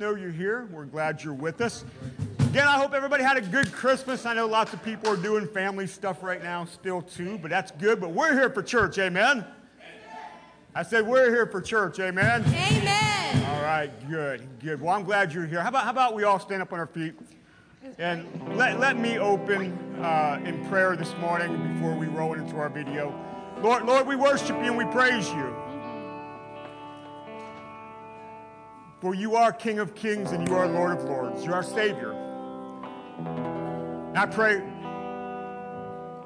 know you're here. We're glad you're with us. Again, I hope everybody had a good Christmas. I know lots of people are doing family stuff right now still too, but that's good. But we're here for church, amen? I said we're here for church, amen? Amen. All right, good, good. Well, I'm glad you're here. How about, how about we all stand up on our feet and let, let me open uh, in prayer this morning before we roll into our video. Lord, Lord, we worship you and we praise you. For you are King of kings and you are Lord of lords. You're our Savior. And I pray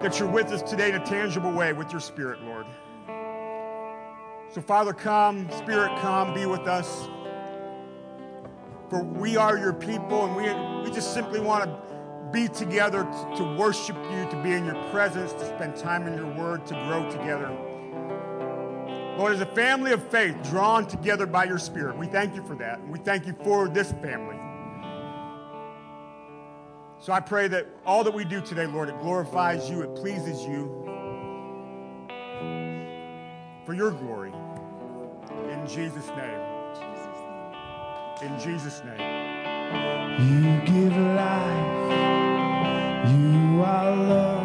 that you're with us today in a tangible way with your Spirit, Lord. So, Father, come, Spirit, come, be with us. For we are your people, and we, we just simply want to be together to, to worship you, to be in your presence, to spend time in your word, to grow together. Lord, as a family of faith drawn together by your Spirit, we thank you for that. And we thank you for this family. So I pray that all that we do today, Lord, it glorifies you, it pleases you for your glory. In Jesus' name. In Jesus' name. You give life, you are love,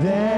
that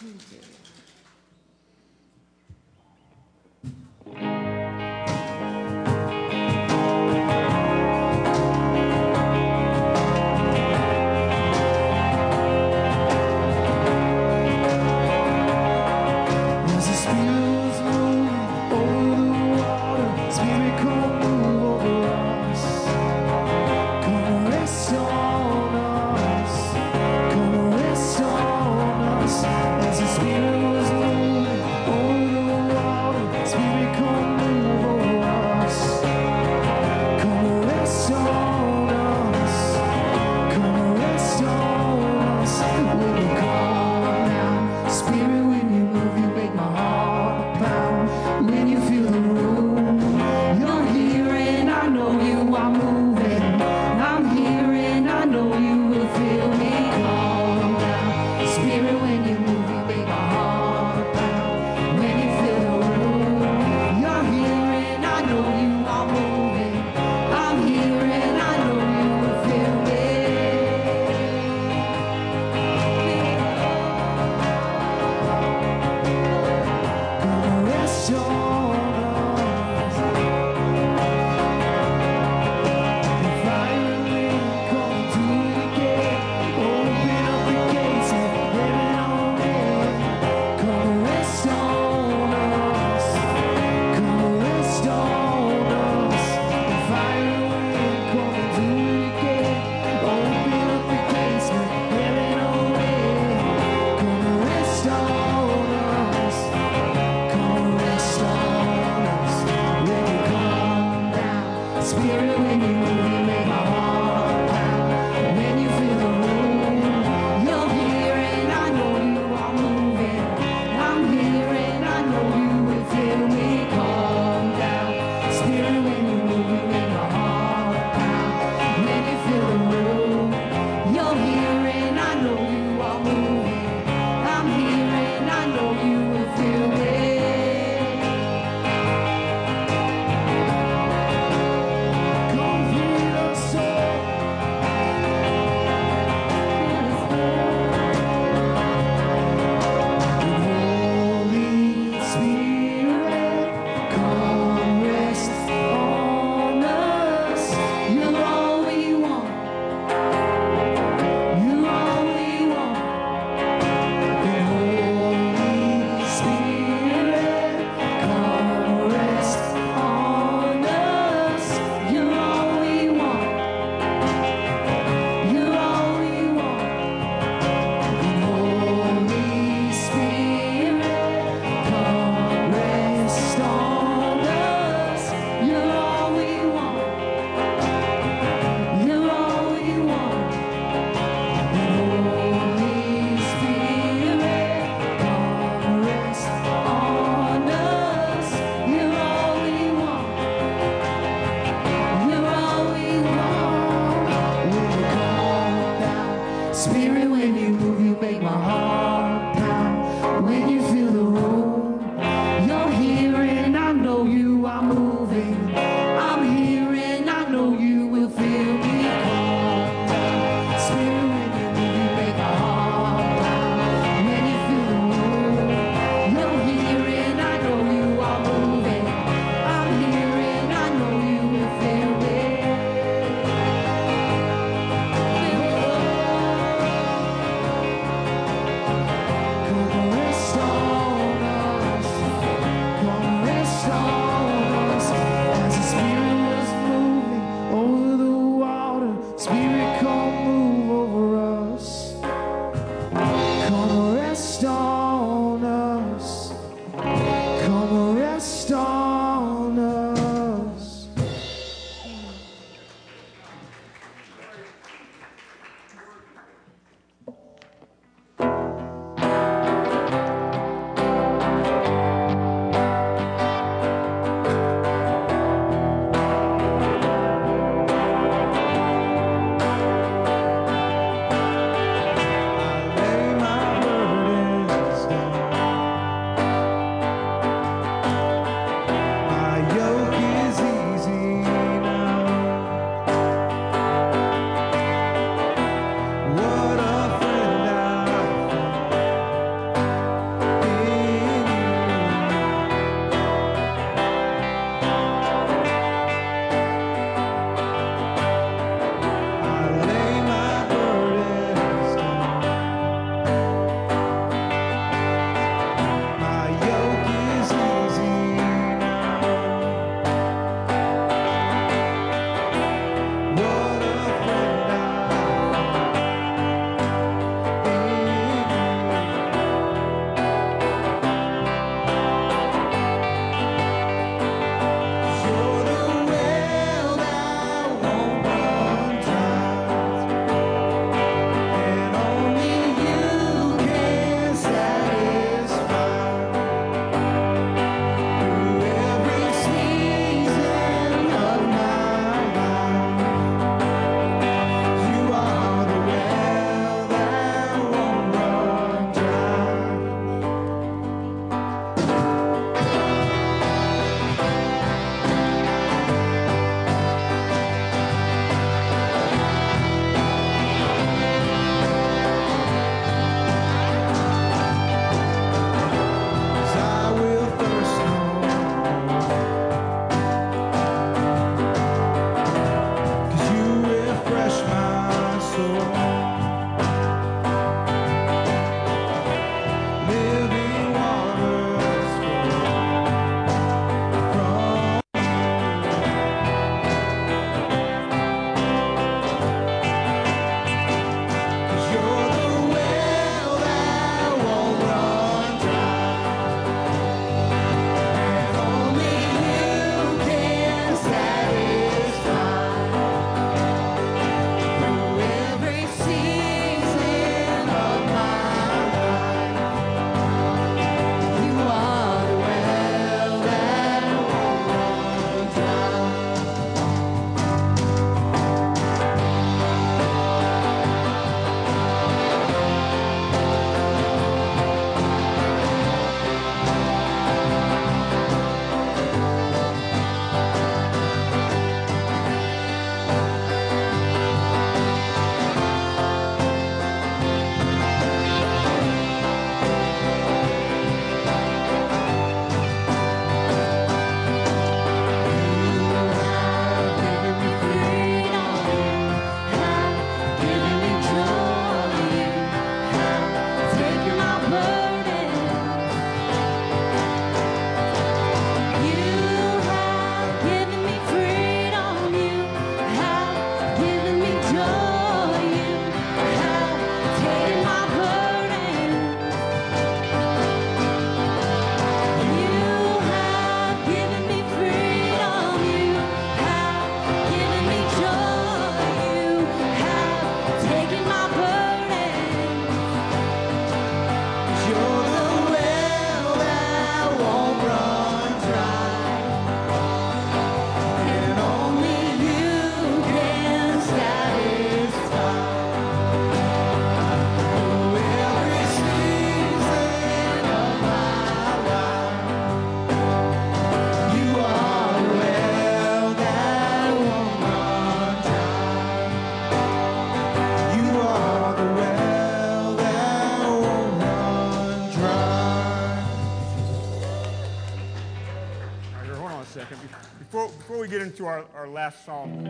June 30th. Last song,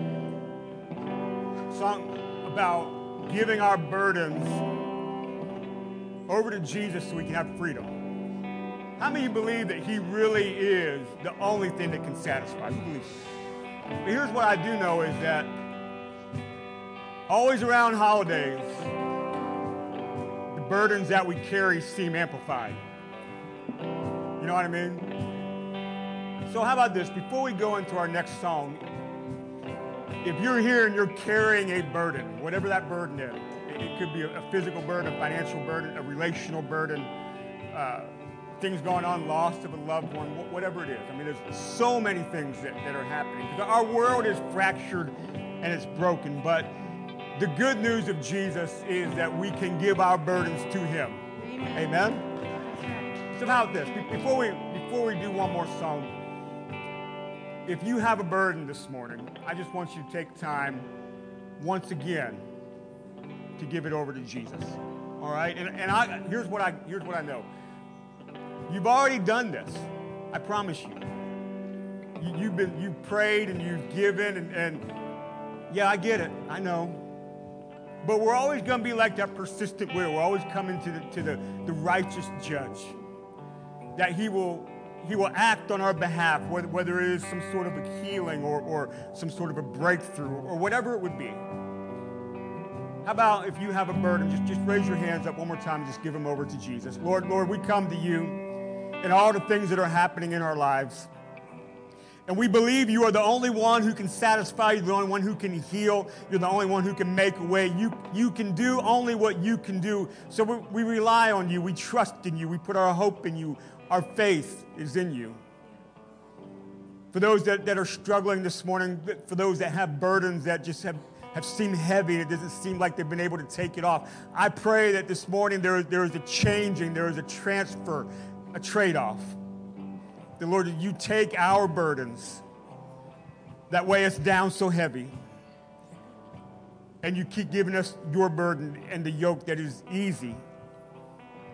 song about giving our burdens over to Jesus so we can have freedom. How many believe that He really is the only thing that can satisfy? But here's what I do know is that always around holidays, the burdens that we carry seem amplified. You know what I mean? So, how about this? Before we go into our next song, if you're here and you're carrying a burden, whatever that burden is, it, could be a, a physical burden, a financial burden, a relational burden, uh, things going on, loss of a loved one, whatever it is. I mean, there's so many things that, that are happening. Our world is fractured and it's broken, but the good news of Jesus is that we can give our burdens to Him. Amen. Amen? So how about this? Before we before we do one more song, if you have a burden this morning, I just want you to take time once again to give it over to Jesus. All right? And, and I here's what I here's what I know. You've already done this. I promise you. you you've been you've prayed and you've given and, and yeah, I get it. I know. But we're always going to be like that persistent widow. We're always coming to the, to the, the righteous judge. That he will, he will act on our behalf, whether, whether it is some sort of a healing or, or some sort of a breakthrough or whatever it would be. How about if you have a burden, just, just raise your hands up one more time and just give them over to Jesus. Lord, Lord, we come to you and all the things that are happening in our lives. And we believe you are the only one who can satisfy, you're the only one who can heal, you're the only one who can make a way. You, you can do only what you can do. So we, we rely on you, we trust in you, we put our hope in you, our faith is in you. For those that, that are struggling this morning, for those that have burdens that just have, have seemed heavy, it doesn't seem like they've been able to take it off. I pray that this morning there, there is a changing, there is a transfer, a trade off the Lord, you take our burdens that weigh us down so heavy, and you keep giving us your burden and the yoke that is easy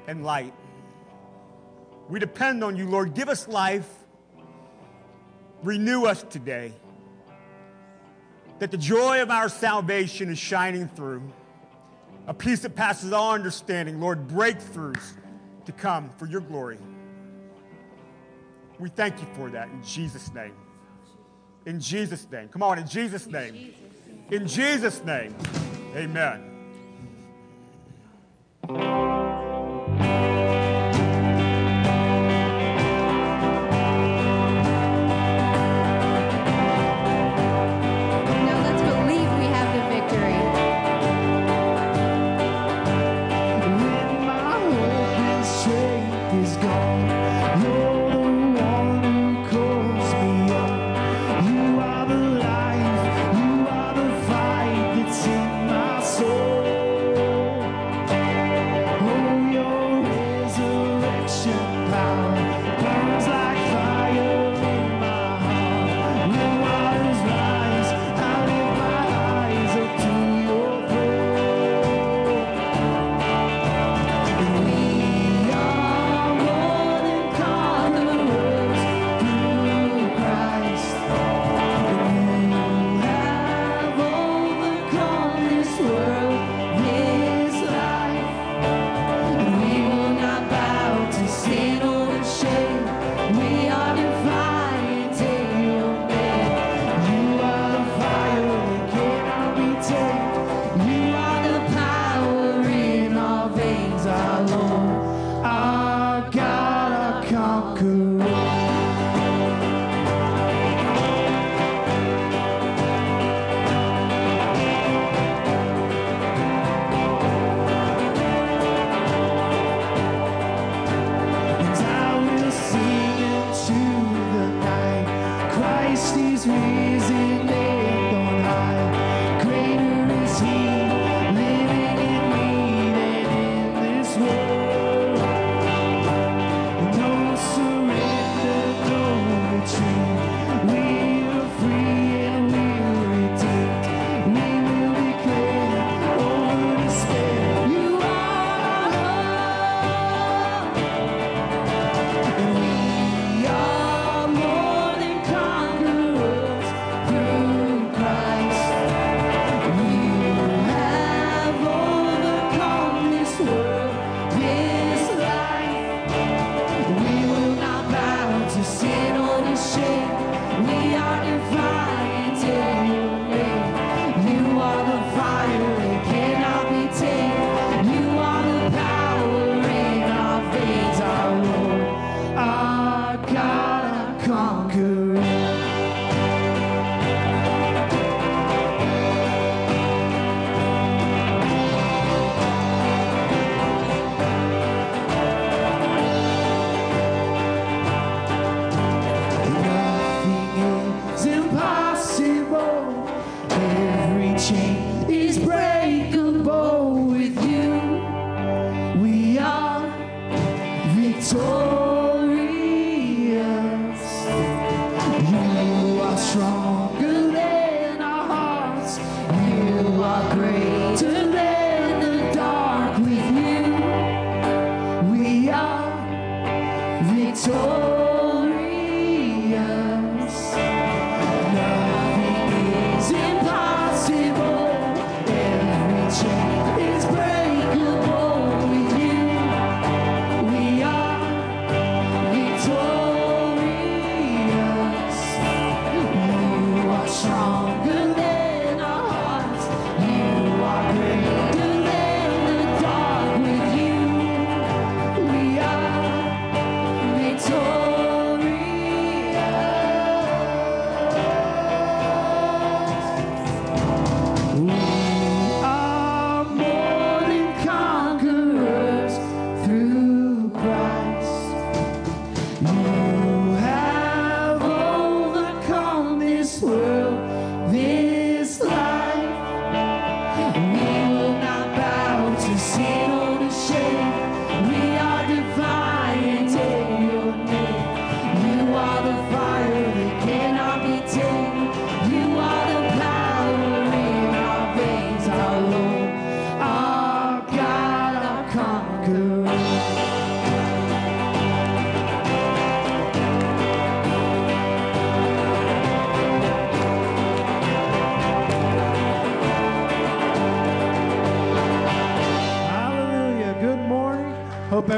and light. We depend on you, Lord. Give us life. Renew us today. That the joy of our salvation is shining through. A peace that passes all understanding, Lord, breakthroughs to come for your glory. We thank you for that in Jesus' name. In Jesus' name. Come on, in Jesus' name. In Jesus' name. Amen.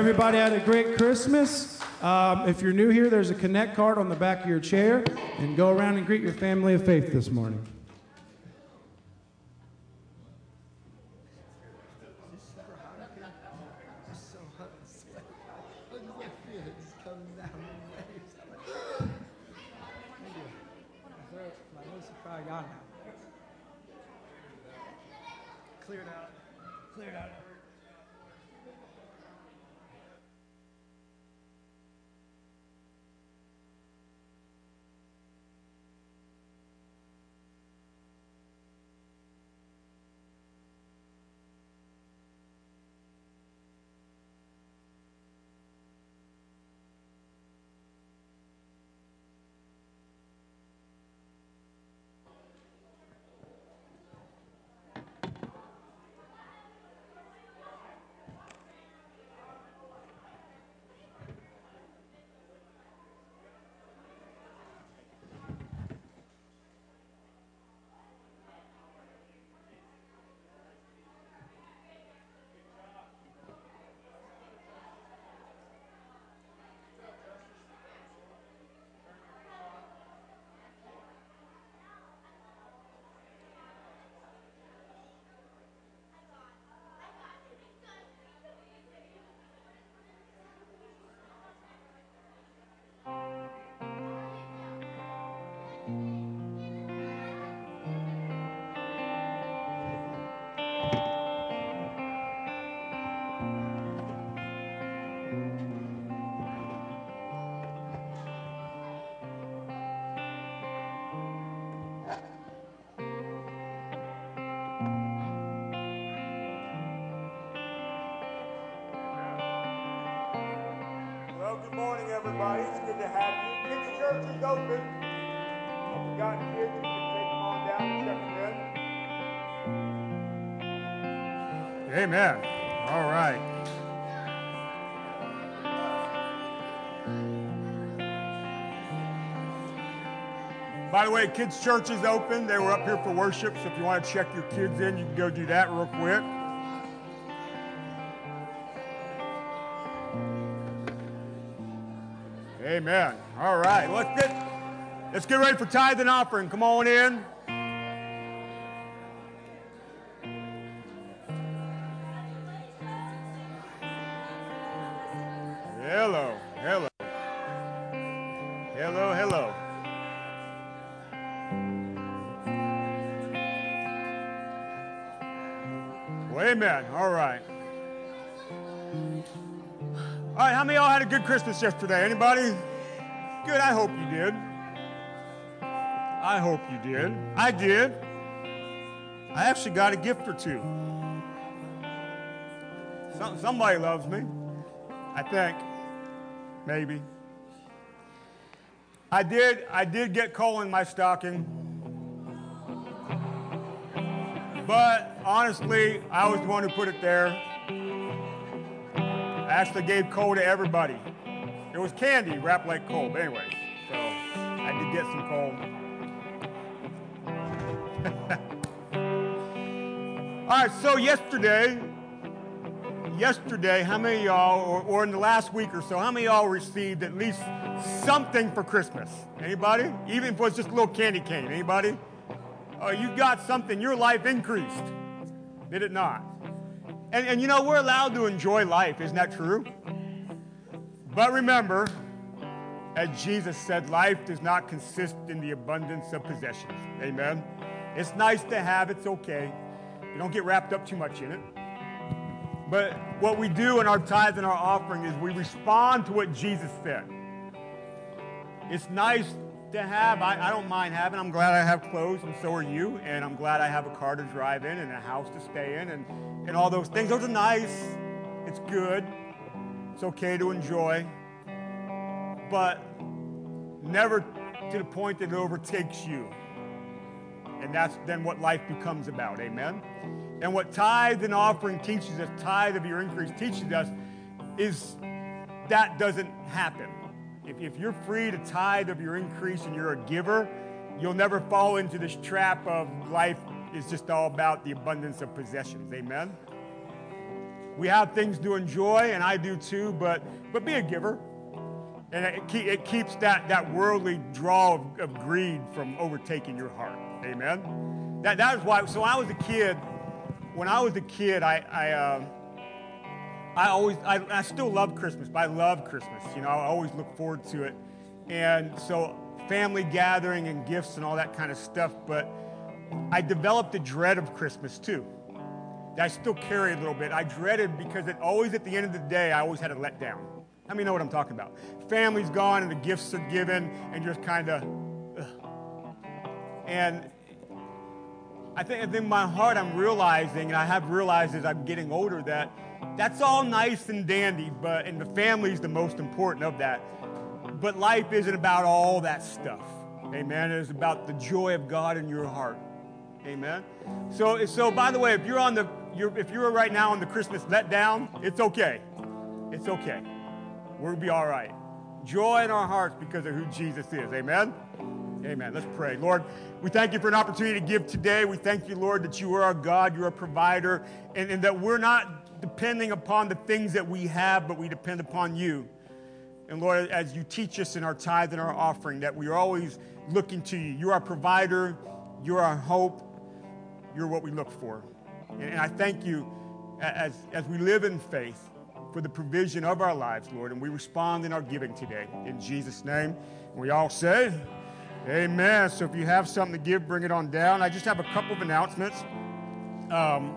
Everybody had a great Christmas. Um, if you're new here, there's a Connect card on the back of your chair, and go around and greet your family of faith this morning. Cleared out. Cleared out. Everybody. It's good to have you. Kids Church is open. If you got kids, you can take them on down and check them in. Amen. All right. By the way, Kids Church is open. They were up here for worship, so if you want to check your kids in, you can go do that real quick. Amen. All right, let's get let's get ready for tithe and offering. Come on in. Hello, hello, hello, hello. Well, amen. All right. All right, how many of y'all had a good Christmas yesterday? Anybody? Good, I hope you did. I hope you did. I did. I actually got a gift or two. Some, somebody loves me. I think. Maybe. I did I did get coal in my stocking. But honestly, I was the one who put it there. I actually gave coal to everybody. It was candy wrapped like coal, but anyway. So I did get some coal. All right, so yesterday, yesterday, how many y'all, or, or in the last week or so, how many y'all received at least something for Christmas? Anybody? Even if it was just a little candy cane. Anybody? Oh, you got something. Your life increased. Did it not? And, and you know, we're allowed to enjoy life. Isn't that true? But remember, as Jesus said, life does not consist in the abundance of possessions. Amen? It's nice to have, it's okay. You don't get wrapped up too much in it. But what we do in our tithes and our offering is we respond to what Jesus said. It's nice to have. I, I don't mind having. I'm glad I have clothes, and so are you. And I'm glad I have a car to drive in and a house to stay in and, and all those things. Those are nice. It's good. It's okay to enjoy. But never to the point that it overtakes you. And that's then what life becomes about. Amen. And what tithe and offering teaches us, tithe of your increase teaches us, is that doesn't happen. If, if you're free to tithe of your increase and you're a giver, you'll never fall into this trap of life is just all about the abundance of possessions. Amen. We have things to enjoy, and I do too, but, but be a giver. And it, it keeps that, that worldly draw of, of greed from overtaking your heart. Amen. That, that is why, so when I was a kid, when I was a kid, I, I, uh, I always, I, I still love Christmas, but I love Christmas. You know, I always look forward to it. And so family gathering and gifts and all that kind of stuff, but I developed a dread of Christmas too. I still carry a little bit. I dreaded because it always at the end of the day, I always had to let down. How many know what I'm talking about? Family's gone and the gifts are given, and just kind of, and I think in my heart I'm realizing, and I have realized as I'm getting older, that that's all nice and dandy, but and the family's the most important of that. But life isn't about all that stuff. Amen. It is about the joy of God in your heart. Amen. So, so by the way, if you're on the, you're, if you're right now on the Christmas letdown, it's okay. It's okay. We'll be all right. Joy in our hearts because of who Jesus is. Amen. Amen. Let's pray. Lord, we thank you for an opportunity to give today. We thank you, Lord, that you are our God, you're a provider, and, and that we're not depending upon the things that we have, but we depend upon you. And Lord, as you teach us in our tithe and our offering, that we are always looking to you. You're our provider, you're our hope, you're what we look for. And, I thank you as, as we live in faith for the provision of our lives, Lord, and we respond in our giving today. In Jesus' name, we all say, Amen. So if you have something to give, bring it on down. I just have a couple of announcements. Um,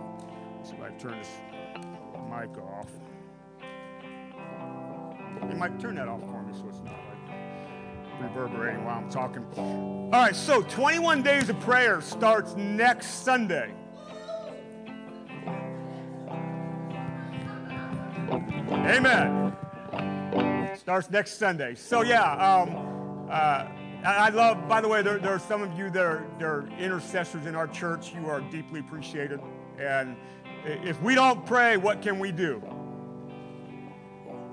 see if I turn this mic off. You might turn that off for me so it's not like reverberating while I'm talking. All right, so 21 Days of Prayer starts next Sunday. Amen. Starts next Sunday. So, yeah, um, uh, I love, by the way, there, there, are some of you that are, that are intercessors in our church. You are deeply appreciated. And if we don't pray, what can we do?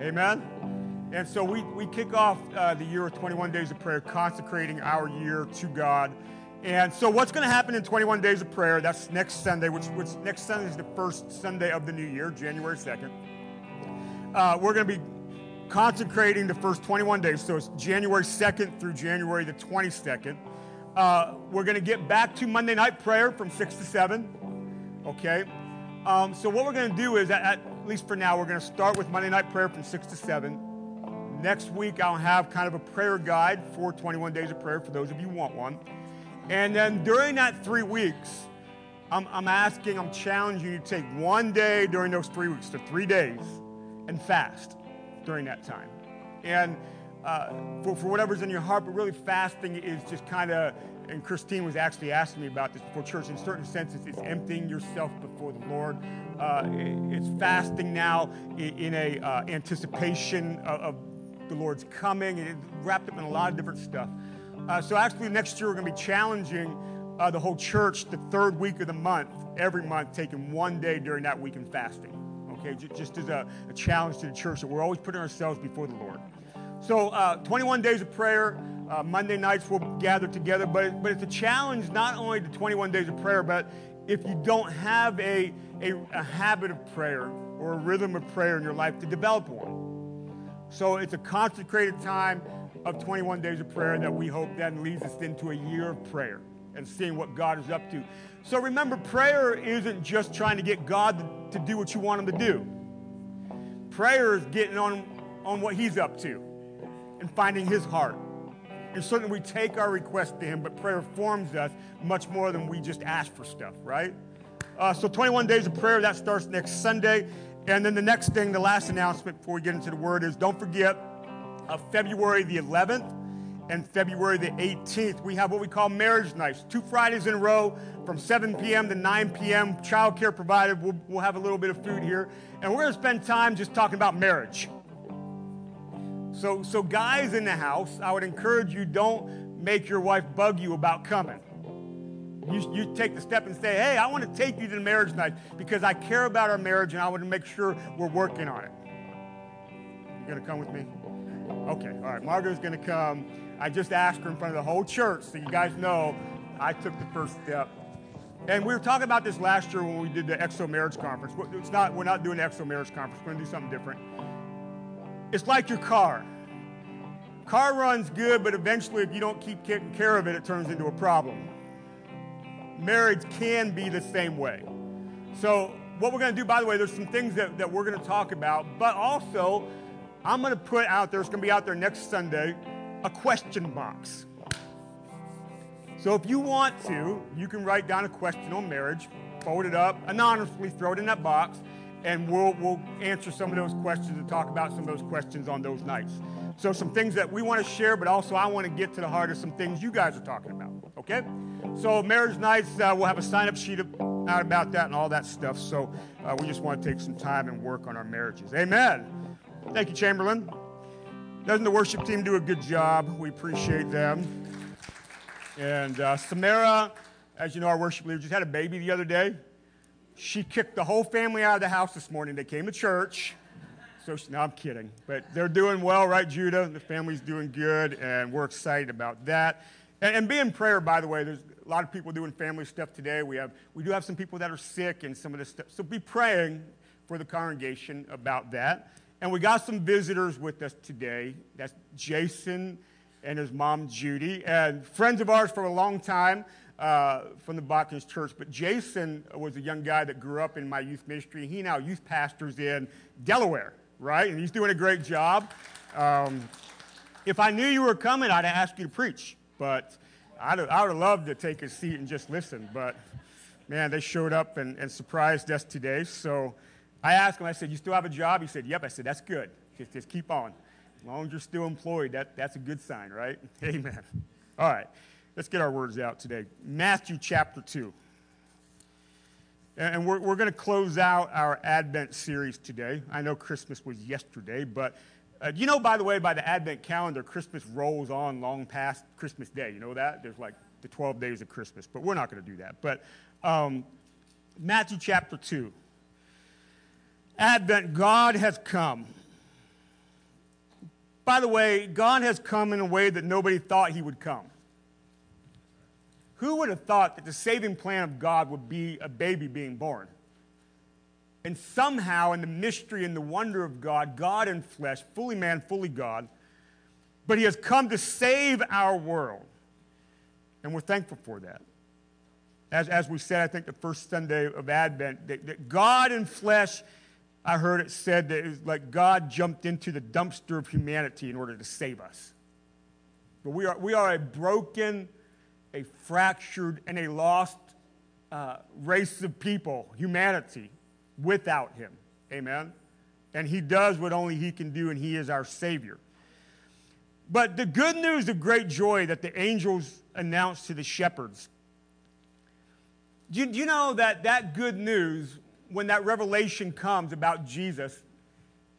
Amen? And so we, we kick off uh, the year of 21 days of prayer, consecrating our year to God. And so what's going to happen in 21 days of prayer, that's next Sunday, which, which next Sunday is the first Sunday of the new year, January 2nd. Uh, we're going to be consecrating the first 21 days. So it's January 2nd through January the 22nd. Uh, we're going to get back to Monday night prayer from 6 to 7. Okay? Um, so what we're going to do is, at, at least for now, we're going to start with Monday night prayer from 6 to 7. Next week, I'll have kind of a prayer guide for 21 days of prayer for those of you who want one. And then during that three weeks, I'm, I'm asking, I'm challenging you to take one day during those three weeks, to three days, and fast during that time. And uh, for, for whatever's in your heart, but really fasting is just kind of, and Christine was actually asking me about this before church. In certain senses, it's emptying yourself before the Lord. Uh, it, it's fasting now in, in a uh, anticipation of, of, the Lord's coming. It's wrapped up in a lot of different stuff. Uh, so actually, next year we're going to be challenging uh, the whole church the third week of the month, every month, taking one day during that week in fasting okay? Just as a, a, challenge to the church that we're always putting ourselves before the Lord. So, uh, 21 days of prayer. Uh, Monday nights we'll gather together, but, but it's a challenge not only to 21 days of prayer, but if you don't have a, a, a habit of prayer or a rhythm of prayer in your life, to develop one. So, it's a consecrated time of 21 days of prayer that we hope then leads us into a year of prayer and seeing what God is up to. So remember, prayer isn't just trying to get God to do what you want him to do. Prayer is getting on, on what he's up to and finding his heart. And certainly we take our request to him, but prayer forms us much more than we just ask for stuff, right? Uh, so 21 days of prayer, that starts next Sunday. And then the next thing, the last announcement before we get into the word is don't forget uh, February the 11th and February the 18th, we have what we call marriage nights. Two Fridays in a row from 7 p.m. to 9 p.m. Childcare provided. We'll, we'll have a little bit of food here. And we're going to spend time just talking about marriage. So, so, guys in the house, I would encourage you don't make your wife bug you about coming. You, you take the step and say, hey, I want to take you to the marriage night because I care about our marriage and I want to make sure we're working on it. You going to come with me? Okay, all right. Margot's going to come. I just asked her in front of the whole church so you guys know I took the first step. And we were talking about this last year when we did the XO Marriage Conference. It's not, we're not doing the XO Marriage Conference. We're going to do something different. It's like your car. Car runs good, but eventually, if you don't keep taking care of it, it turns into a problem. Marriage can be the same way. So, what we're going to do, by the way, there's some things that, that we're going to talk about, but also, I'm going to put out there, it's going to be out there next Sunday, a question box. So, if you want to, you can write down a question on marriage, fold it up, anonymously throw it in that box, and we'll, we'll answer some of those questions and talk about some of those questions on those nights. So, some things that we want to share, but also I want to get to the heart of some things you guys are talking about, okay? So, marriage nights, uh, we'll have a sign up sheet out about that and all that stuff. So, uh, we just want to take some time and work on our marriages. Amen. Thank you, Chamberlain. Doesn't the worship team do a good job? We appreciate them. And uh, Samara, as you know, our worship leader just had a baby the other day. She kicked the whole family out of the house this morning. They came to church. So, she, no, I'm kidding. But they're doing well, right, Judah? The family's doing good, and we're excited about that. And, and be in prayer, by the way. There's a lot of people doing family stuff today. We, have, we do have some people that are sick and some of this stuff. So be praying for the congregation about that. And we got some visitors with us today. That's Jason and his mom, Judy, and friends of ours for a long time uh, from the Botkin's Church. But Jason was a young guy that grew up in my youth ministry. He now youth pastors in Delaware, right? And he's doing a great job. Um, if I knew you were coming, I'd ask you to preach. But I'd, I would have loved to take a seat and just listen. But man, they showed up and, and surprised us today. So I asked him, I said, You still have a job? He said, Yep. I said, That's good. Just, just keep on. As long as you're still employed, that, that's a good sign, right? Amen. All right, let's get our words out today. Matthew chapter 2. And we're, we're going to close out our Advent series today. I know Christmas was yesterday, but uh, you know, by the way, by the Advent calendar, Christmas rolls on long past Christmas Day. You know that? There's like the 12 days of Christmas, but we're not going to do that. But um, Matthew chapter 2. Advent, God has come. By the way, God has come in a way that nobody thought he would come. Who would have thought that the saving plan of God would be a baby being born? And somehow, in the mystery and the wonder of God, God in flesh, fully man, fully God, but he has come to save our world. And we're thankful for that. As, as we said, I think the first Sunday of Advent, that, that God in flesh I heard it said that it was like God jumped into the dumpster of humanity in order to save us. But we are, we are a broken, a fractured, and a lost uh, race of people, humanity, without Him. Amen? And He does what only He can do, and He is our Savior. But the good news of great joy that the angels announced to the shepherds. Do you, do you know that that good news when that revelation comes about Jesus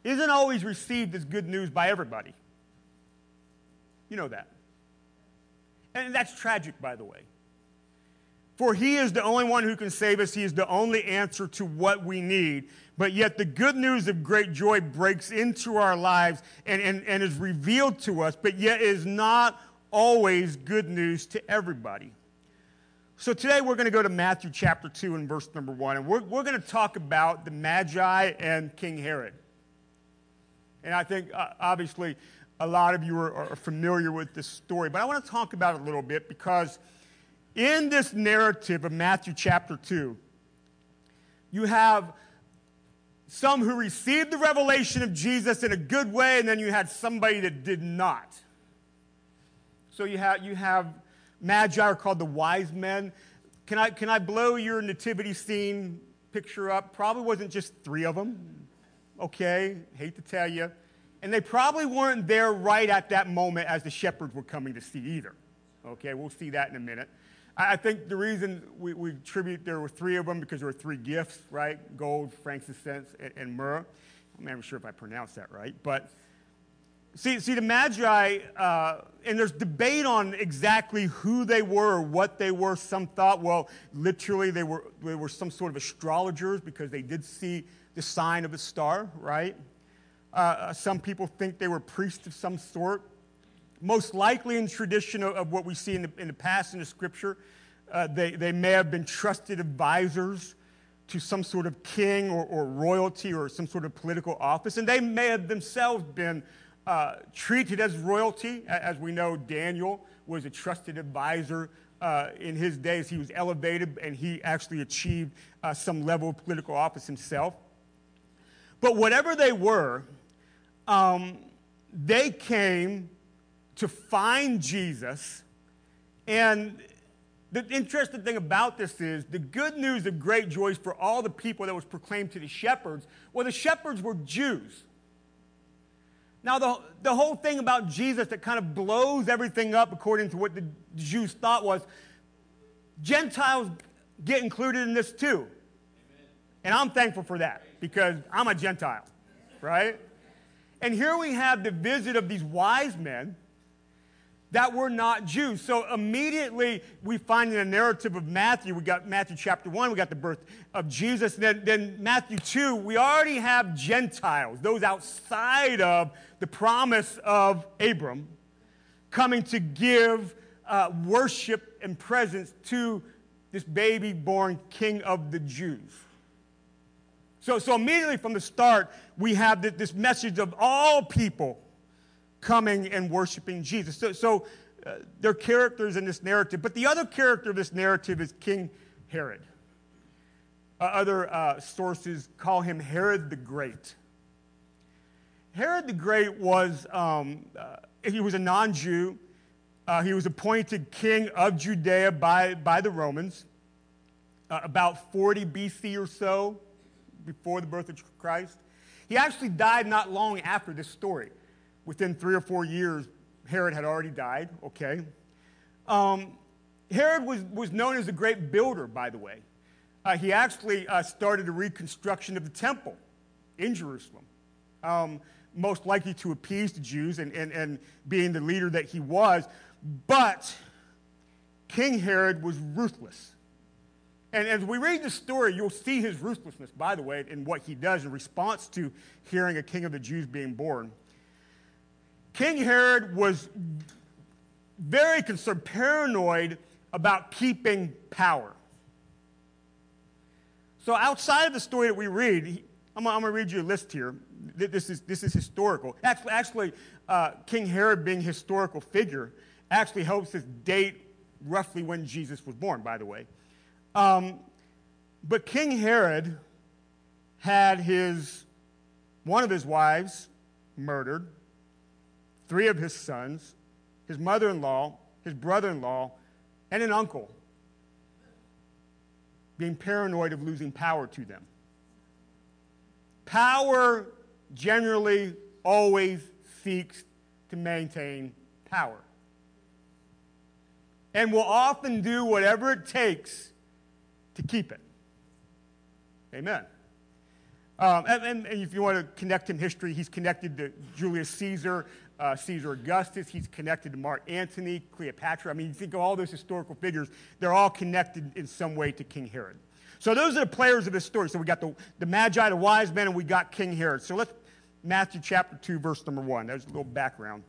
isn't always received as good news by everybody. You know that. And that's tragic, by the way. For he is the only one who can save us. He is the only answer to what we need. But yet, the good news of great joy breaks into our lives and, and, and is revealed to us, but yet is not always good news to everybody. So today we're going to go to Matthew chapter 2 and verse number 1, and we're, we're going to talk about the Magi and King Herod. And I think, uh, obviously, a lot of you are, are familiar with this story, but I want to talk about it a little bit because in this narrative of Matthew chapter 2, you have some who received the revelation of Jesus in a good way, and then you had somebody that did not. So you have, you have Magi are called the wise men. Can I, can I blow your nativity scene picture up? Probably wasn't just three of them. Okay, hate to tell you. And they probably weren't there right at that moment as the shepherds were coming to see either. Okay, we'll see that in a minute. I think the reason we, we attribute there were three of them because there were three gifts, right? Gold, frankincense, and, and myrrh. I'm not even sure if I pronounced that right, but See, see the Magi, uh, and there's debate on exactly who they were or what they were. Some thought, well, literally they were, they were some sort of astrologers because they did see the sign of a star, right? Uh, some people think they were priests of some sort. Most likely, in tradition of, of what we see in the, in the past in the scripture, uh, they, they may have been trusted advisors to some sort of king or, or royalty or some sort of political office, and they may have themselves been uh, treated as royalty. As we know, Daniel was a trusted advisor uh, in his days. He was elevated and he actually achieved uh, some level of political office himself. But whatever they were, um, they came to find Jesus. And the interesting thing about this is the good news of great joy for all the people that was proclaimed to the shepherds. Well, the shepherds were Jews. Now, the, the whole thing about Jesus that kind of blows everything up according to what the Jews thought was Gentiles get included in this too. And I'm thankful for that because I'm a Gentile, right? And here we have the visit of these wise men that were not Jews. So immediately we find in the narrative of Matthew, we got Matthew chapter 1, we got the birth of Jesus. Then, then Matthew 2, we already have Gentiles, those outside of the promise of Abram, coming to give uh, worship and presence to this baby born king of the Jews. So, so immediately from the start, we have th- this message of all people coming and worshiping Jesus. So, so uh, there are characters in this narrative, but the other character of this narrative is King Herod. Uh, other uh, sources call him Herod the Great. Herod the Great was um, uh, he was a non-Jew. Uh, he was appointed king of Judea by, by the Romans uh, about 40 BC or so, before the birth of Christ. He actually died not long after this story. Within three or four years, Herod had already died, okay? Um, Herod was, was known as a great builder, by the way. Uh, he actually uh, started a reconstruction of the temple in Jerusalem, um, most likely to appease the Jews and, and, and being the leader that he was. But King Herod was ruthless. And as we read the story, you'll see his ruthlessness, by the way, in what he does in response to hearing a king of the Jews being born. King Herod was very concerned, paranoid about keeping power. So, outside of the story that we read, I'm, I'm going to read you a list here. Th- This is, this is historical. Actually, actually uh, King Herod being a historical figure actually helps us date roughly when Jesus was born, by the way. Um, but King Herod had his, one of his wives murdered, three of his sons, his mother in law, his brother in law, and an uncle, being paranoid of losing power to them. Power generally always seeks to maintain power and will often do whatever it takes to keep it. Amen. Um, and, and- and if you want to connect him history, he's connected to Julius Caesar, uh, Caesar Augustus. He's connected to Mark Antony, Cleopatra. I mean, you think of all those historical figures, they're all connected in some way to King Herod. So those are the players of this story. So we got the, the Magi, the wise men, and we got King Herod. So let's, Matthew chapter 2, verse number 1. There's a little background.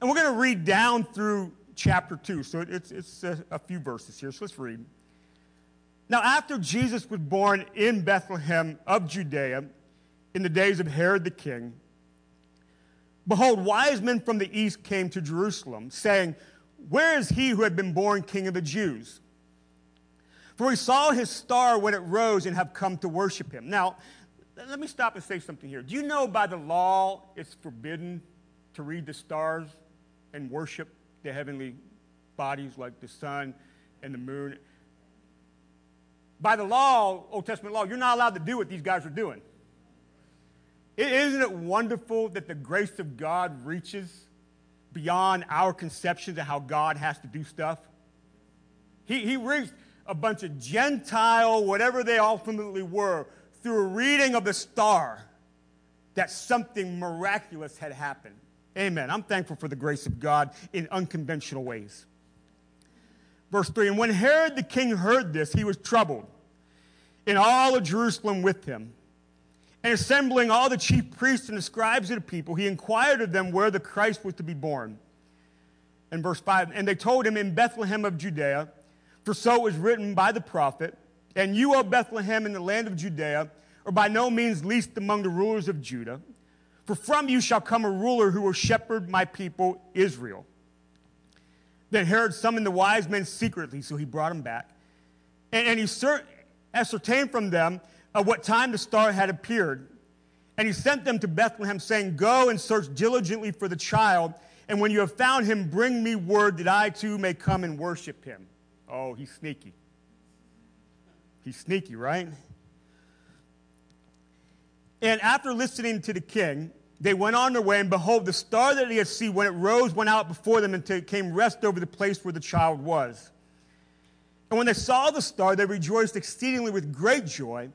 And we're going to read down through chapter 2. So it's, it's a, a few verses here. So let's read. Now, after Jesus was born in Bethlehem of Judea in the days of Herod the king, behold, wise men from the east came to Jerusalem, saying, Where is he who had been born king of the Jews? For we saw his star when it rose and have come to worship him. Now, let me stop and say something here. Do you know by the law it's forbidden to read the stars and worship the heavenly bodies like the sun and the moon? By the law, Old Testament law, you're not allowed to do what these guys are doing. Isn't it wonderful that the grace of God reaches beyond our conceptions of how God has to do stuff? He, he reached a bunch of Gentile, whatever they ultimately were, through a reading of the star that something miraculous had happened. Amen. I'm thankful for the grace of God in unconventional ways. Verse 3 And when Herod the king heard this, he was troubled, and all of Jerusalem with him. And assembling all the chief priests and the scribes of the people, he inquired of them where the Christ was to be born. And verse 5 And they told him, In Bethlehem of Judea, for so it was written by the prophet, And you, O Bethlehem, in the land of Judea, are by no means least among the rulers of Judah, for from you shall come a ruler who will shepherd my people Israel. Then Herod summoned the wise men secretly, so he brought them back. And, and he cer- ascertained from them at what time the star had appeared. And he sent them to Bethlehem, saying, Go and search diligently for the child, and when you have found him, bring me word that I too may come and worship him. Oh, he's sneaky. He's sneaky, right? And after listening to the king, they went on their way, and behold, the star that they had seen when it rose went out before them until it came rest over the place where the child was. And when they saw the star, they rejoiced exceedingly with great joy.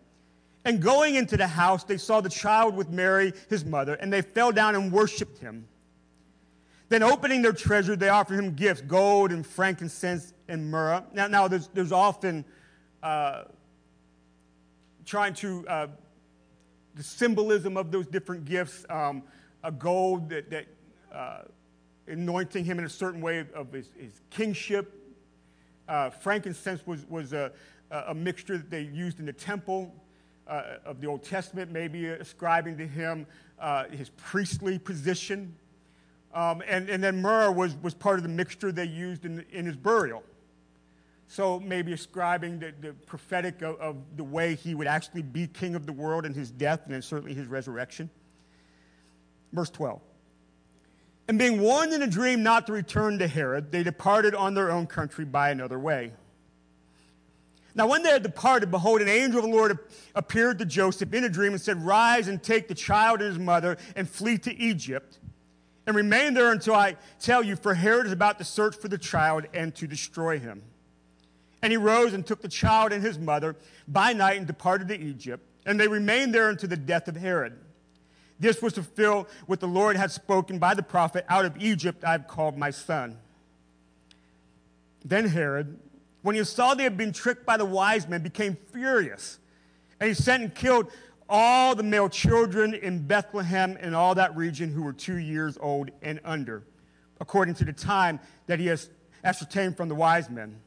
And going into the house, they saw the child with Mary, his mother, and they fell down and worshiped him. Then, opening their treasure, they offered him gifts gold and frankincense and myrrh. Now, now there's, there's often uh, trying to, uh, the symbolism of those different gifts, um, a gold that, that uh, anointing him in a certain way of his, his kingship. Uh, frankincense was, was a, a mixture that they used in the temple uh, of the Old Testament, maybe ascribing to him uh, his priestly position. Um, and, and then myrrh was, was part of the mixture they used in, in his burial. So maybe ascribing the, the prophetic of, of the way he would actually be king of the world in his death and then certainly his resurrection. Verse 12. And being warned in a dream not to return to Herod, they departed on their own country by another way. Now, when they had departed, behold, an angel of the Lord appeared to Joseph in a dream and said, Rise and take the child and his mother and flee to Egypt and remain there until I tell you, for Herod is about to search for the child and to destroy him. And he rose and took the child and his mother by night and departed to Egypt. And they remained there until the death of Herod. This was to fulfill what the Lord had spoken by the prophet Out of Egypt I have called my son. Then Herod, when he saw they had been tricked by the wise men, became furious. And he sent and killed all the male children in Bethlehem and all that region who were two years old and under, according to the time that he has ascertained from the wise men.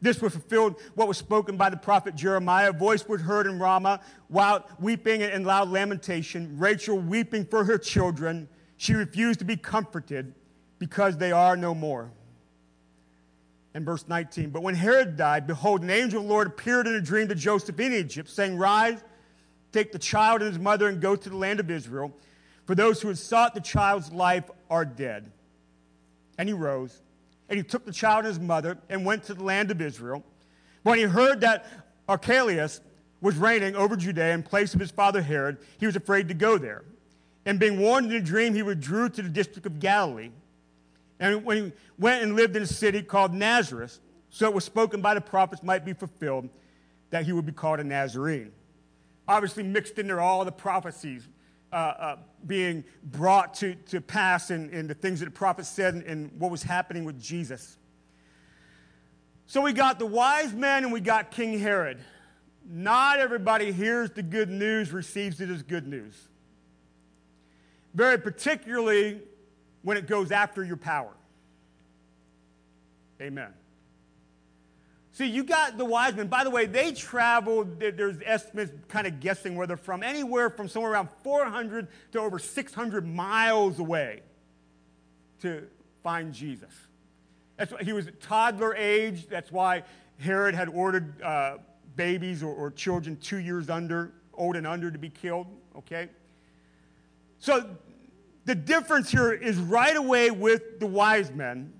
This was fulfilled what was spoken by the prophet Jeremiah. A voice was heard in Ramah while weeping and loud lamentation. Rachel weeping for her children. She refused to be comforted because they are no more. And verse 19. But when Herod died, behold, an angel of the Lord appeared in a dream to Joseph in Egypt, saying, Rise, take the child and his mother, and go to the land of Israel. For those who had sought the child's life are dead. And he rose and he took the child and his mother and went to the land of Israel. When he heard that Archelaus was reigning over Judea in place of his father Herod, he was afraid to go there. And being warned in a dream, he withdrew to the district of Galilee. And when he went and lived in a city called Nazareth, so it was spoken by the prophets might be fulfilled that he would be called a Nazarene. Obviously, mixed in there all the prophecies uh, uh, being brought to, to pass in, in the things that the prophet said and, and what was happening with Jesus. So we got the wise men and we got King Herod. Not everybody hears the good news, receives it as good news. Very particularly when it goes after your power. Amen. See, you got the wise men. By the way, they traveled, there's estimates kind of guessing where they're from, anywhere from somewhere around 400 to over 600 miles away to find Jesus. That's why he was toddler age. That's why Herod had ordered uh, babies or, or children two years under, old and under, to be killed. Okay? So the difference here is right away with the wise men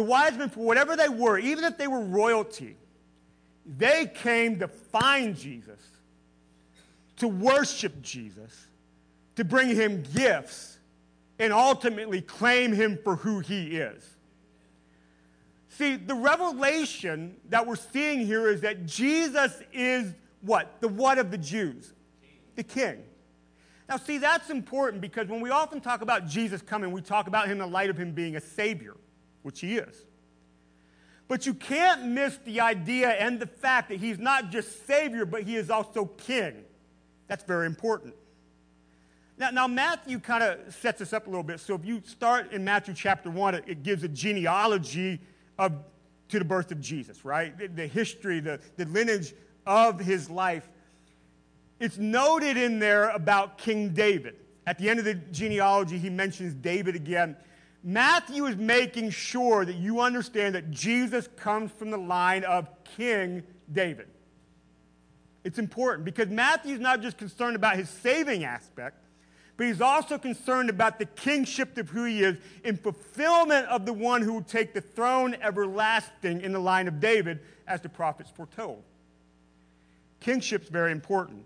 the wise men, for whatever they were, even if they were royalty, they came to find Jesus, to worship Jesus, to bring him gifts and ultimately claim him for who he is. See, the revelation that we're seeing here is that Jesus is what? The what of the Jews? The king. Now, see, that's important because when we often talk about Jesus coming, we talk about him in the light of him being a savior, which he is. But you can't miss the idea and the fact that he's not just savior, but he is also king. That's very important. Now, now Matthew kind of sets this up a little bit. So if you start in Matthew chapter 1, it, it gives a genealogy of, to the birth of Jesus, right? The, the history, the, the lineage of his life. It's noted in there about King David. At the end of the genealogy, he mentions David again. Matthew is making sure that you understand that Jesus comes from the line of King David. It's important because Matthew's not just concerned about his saving aspect, but he's also concerned about the kingship of who he is in fulfillment of the one who will take the throne everlasting in the line of David, as the prophets foretold. Kingship's very important.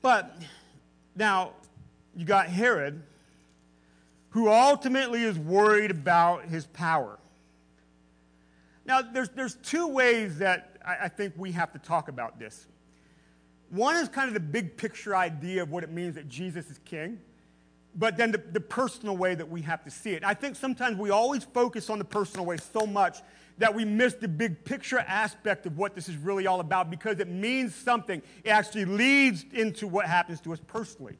But now, you got Herod, who ultimately is worried about his power. Now, there's, there's two ways that I, I think we have to talk about this. One is kind of the big picture idea of what it means that Jesus is king, but then the, the personal way that we have to see it. I think sometimes we always focus on the personal way so much that we miss the big picture aspect of what this is really all about because it means something. It actually leads into what happens to us personally.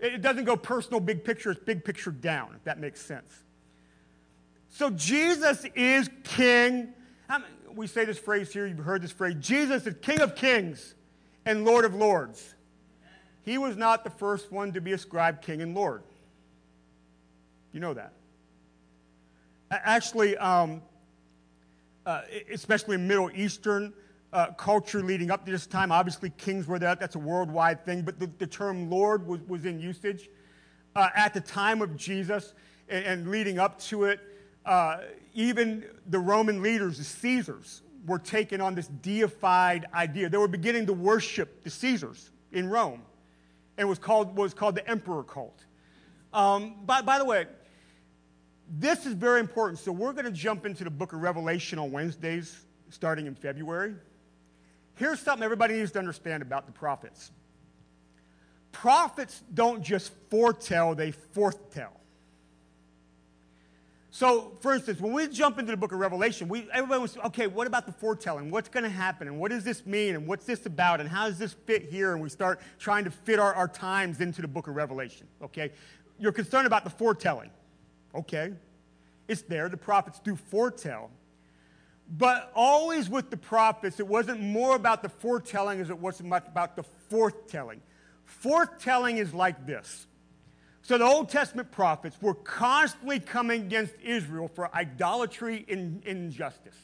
It doesn't go personal, big picture, it's big picture down, if that makes sense. So Jesus is king. Um, we say this phrase here, you've heard this phrase Jesus is king of kings and lord of lords. He was not the first one to be ascribed king and lord. You know that. Actually, um, uh, especially Middle Eastern uh, culture leading up to this time, obviously kings were that. That's a worldwide thing. But the, the term Lord was, was in usage. Uh, at the time of Jesus and, and leading up to it, uh, even the Roman leaders, the Caesars, were taking on this deified idea. They were beginning to worship the Caesars in Rome and was called, was called the emperor cult. Um, by, by the way, this is very important. So we're going to jump into the book of Revelation on Wednesdays starting in February. Here's something everybody needs to understand about the prophets prophets don't just foretell, they forthtell. So, for instance, when we jump into the book of Revelation, we, everybody was, okay, what about the foretelling? What's going to happen? And what does this mean? And what's this about? And how does this fit here? And we start trying to fit our, our times into the book of Revelation, okay? You're concerned about the foretelling. Okay, it's there. The prophets do foretell. But always with the prophets, it wasn't more about the foretelling as it was much about the forthtelling. Forthtelling is like this. So the Old Testament prophets were constantly coming against Israel for idolatry and injustice.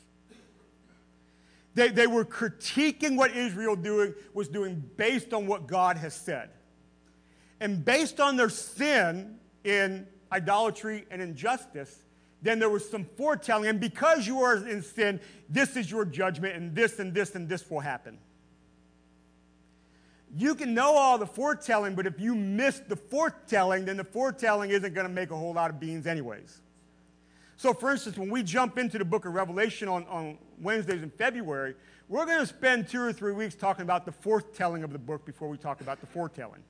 They, they were critiquing what Israel doing, was doing based on what God has said. And based on their sin in idolatry, and injustice, then there was some foretelling. And because you are in sin, this is your judgment, and this and this and this will happen. You can know all the foretelling, but if you miss the forthtelling, then the foretelling isn't going to make a whole lot of beans, anyways. So, for instance, when we jump into the book of Revelation on, on Wednesdays in February, we're going to spend two or three weeks talking about the forthtelling of the book before we talk about the foretelling.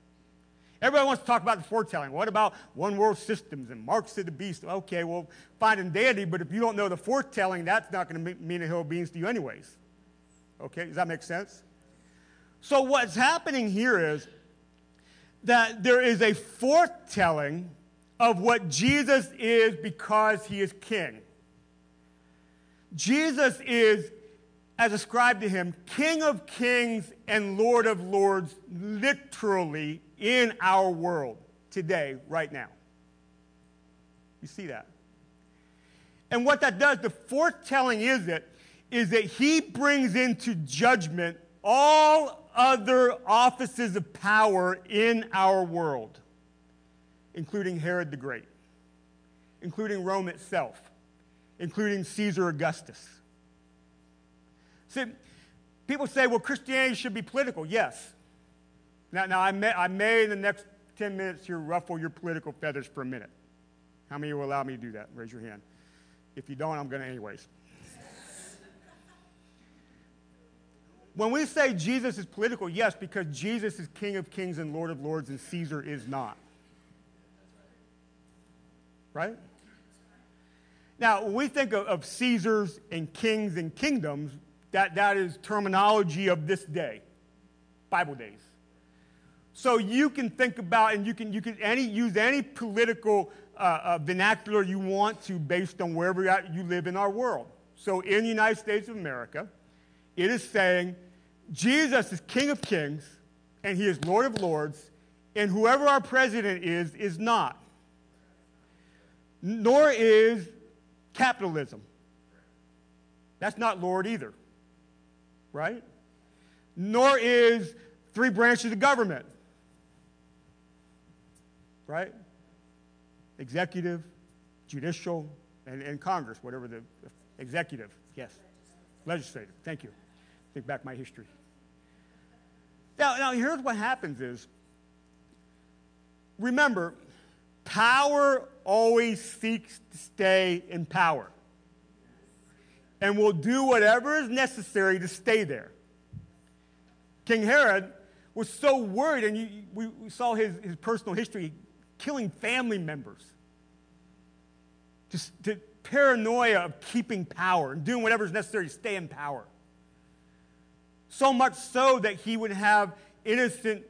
Everybody wants to talk about the foretelling. What about one world systems and marks of the beast? Okay, well, fine and dandy, but if you don't know the forthtelling, that's not going to mean a hill of beans to you, anyways. Okay, does that make sense? So, what's happening here is that there is a forthtelling of what Jesus is because he is king. Jesus is, as ascribed to him, King of kings and Lord of lords, literally in our world today, right now. You see that? And what that does, the forthtelling is it, is that he brings into judgment all other offices of power in our world, including Herod the Great, including Rome itself, including Caesar Augustus. See, people say, well, Christianity should be political. Yes. Now, now I, may, I may in the next 10 minutes here ruffle your political feathers for a minute. How many will allow me to do that? Raise your hand. If you don't, I'm going to anyways. when we say Jesus is political, yes, because Jesus is King of kings and Lord of lords, and Caesar is not. Right? Now, when we think of, of Caesars and kings and kingdoms, that, that is terminology of this day, Bible days. So you can think about and you can, you can any, use any political uh, uh, vernacular you want to based on wherever you live in our world. So in the United States of America, it is saying Jesus is King of Kings and he is Lord of Lords, and whoever our president is, is not. Nor is capitalism. That's not Lord either, right? Nor is three branches of government, right? Executive, judicial, and, and Congress, whatever the executive, yes. Legislative, thank you. Think back my history. Now, now here's what happens is, remember, power always seeks to stay in power and will do whatever is necessary to stay there. King Herod was so worried, and you, we, we saw his, his personal history killing family members. Just to paranoia of keeping power and doing whatever is necessary to stay in power. So much so that he would have innocent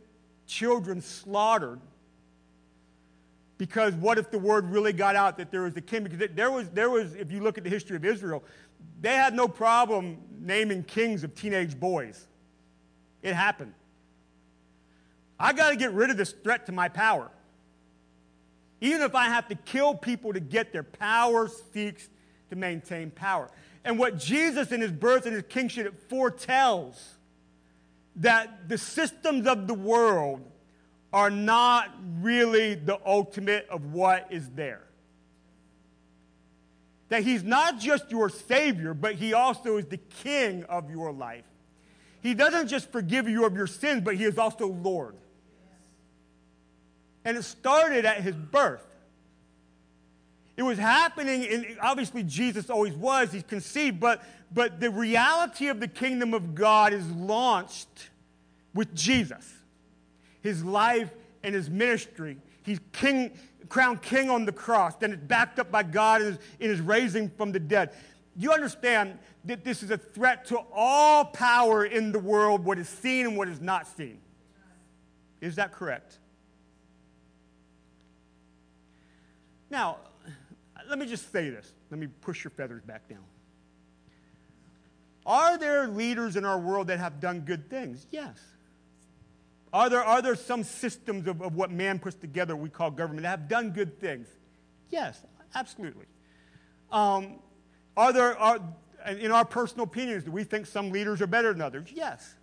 children slaughtered because what if the word really got out that there was a king? Because there was, there was, if you look at the history of Israel, they had no problem naming kings of teenage boys. It happened. I got to get rid of this threat to my power. Even if I have to kill people to get there, power seeks to maintain power. And what Jesus in his birth and his kingship forthtells that the systems of the world are not really the ultimate of what is there. That he's not just your Savior, but he also is the King of your life. He doesn't just forgive you of your sins, but he is also Lord. And it started at his birth. It was happening, and obviously Jesus always was, he's conceived, but, but the reality of the kingdom of God is launched with Jesus his life and his ministry. He's king, crowned king on the cross. Then it's backed up by God in his, in his raising from the dead. You understand that this is a threat to all power in the world, what is seen and what is not seen. Is that correct? Now, let me just say this. Let me push your feathers back down. Are there leaders in our world that have done good things? Yes. Are there, are there some systems of, of what man puts together we call government that have done good things? Yes, absolutely. Um, are there, are, in our personal opinions, do we think some leaders are better than others? Yes.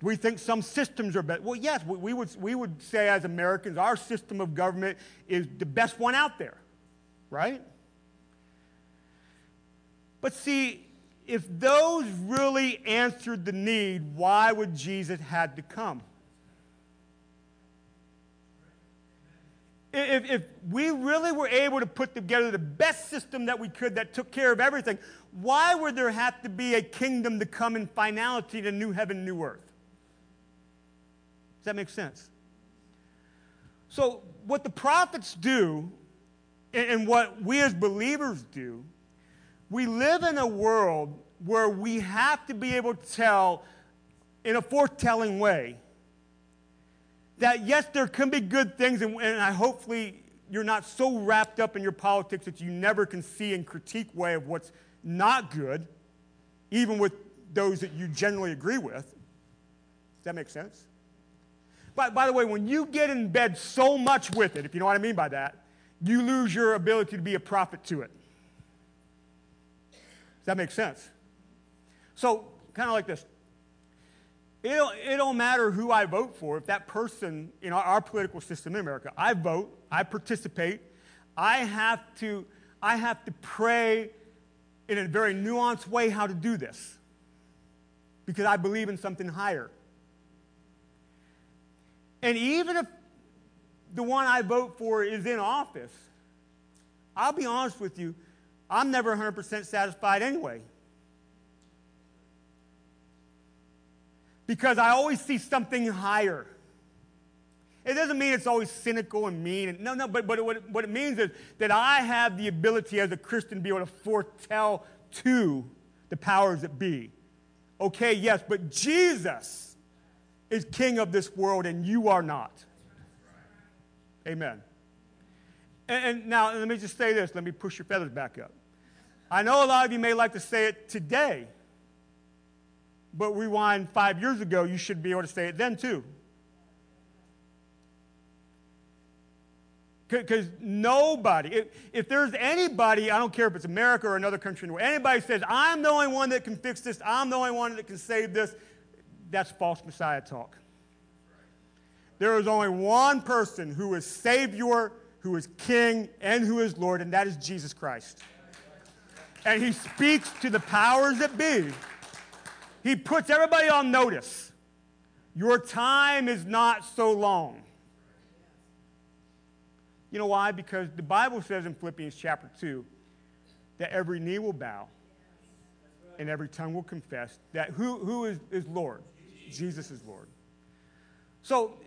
We think some systems are better? Well, yes, we, we, would, we would say as Americans, our system of government is the best one out there, right? But see, if those really answered the need, why would Jesus had to come? If, if we really were able to put together the best system that we could that took care of everything, why would there have to be a kingdom to come in finality to new heaven, new earth? Does that make sense? So, what the prophets do, and what we as believers do, we live in a world where we have to be able to tell in a forthtelling way that yes, there can be good things, and, and I hopefully you're not so wrapped up in your politics that you never can see and critique way of what's not good, even with those that you generally agree with. Does that make sense? But by the way, when you get in bed so much with it, if you know what I mean by that, you lose your ability to be a prophet to it. Does that make sense? So, kind of like this it don't, it don't matter who I vote for. If that person in our, our political system in America, I vote, I participate, I have to, I have to pray in a very nuanced way how to do this because I believe in something higher. And even if the one I vote for is in office, I'll be honest with you, I'm never 100% satisfied anyway. Because I always see something higher. It doesn't mean it's always cynical and mean. No, no, but, but what, what it means is that I have the ability as a Christian to be able to forthtell to the powers that be. Okay, yes, but Jesus is king of this world and you are not. Amen. And, and now, let me just say this. Let me push your feathers back up. I know a lot of you may like to say it today, but rewind five years ago, you should be able to say it then too. Because nobody, if, if, there's anybody, I don't care if it's America or another country anybody says, I'm the only one that can fix this, I'm the only one that can save this, that's false Messiah talk. There is only one person who is Savior, who is King, and who is Lord, and that is Jesus Christ. And he speaks to the powers that be. He puts everybody on notice. Your time is not so long. You know why? Because the Bible says in Philippians chapter 2 that every knee will bow and every tongue will confess that who, who is, is Lord? Jesus is Lord. So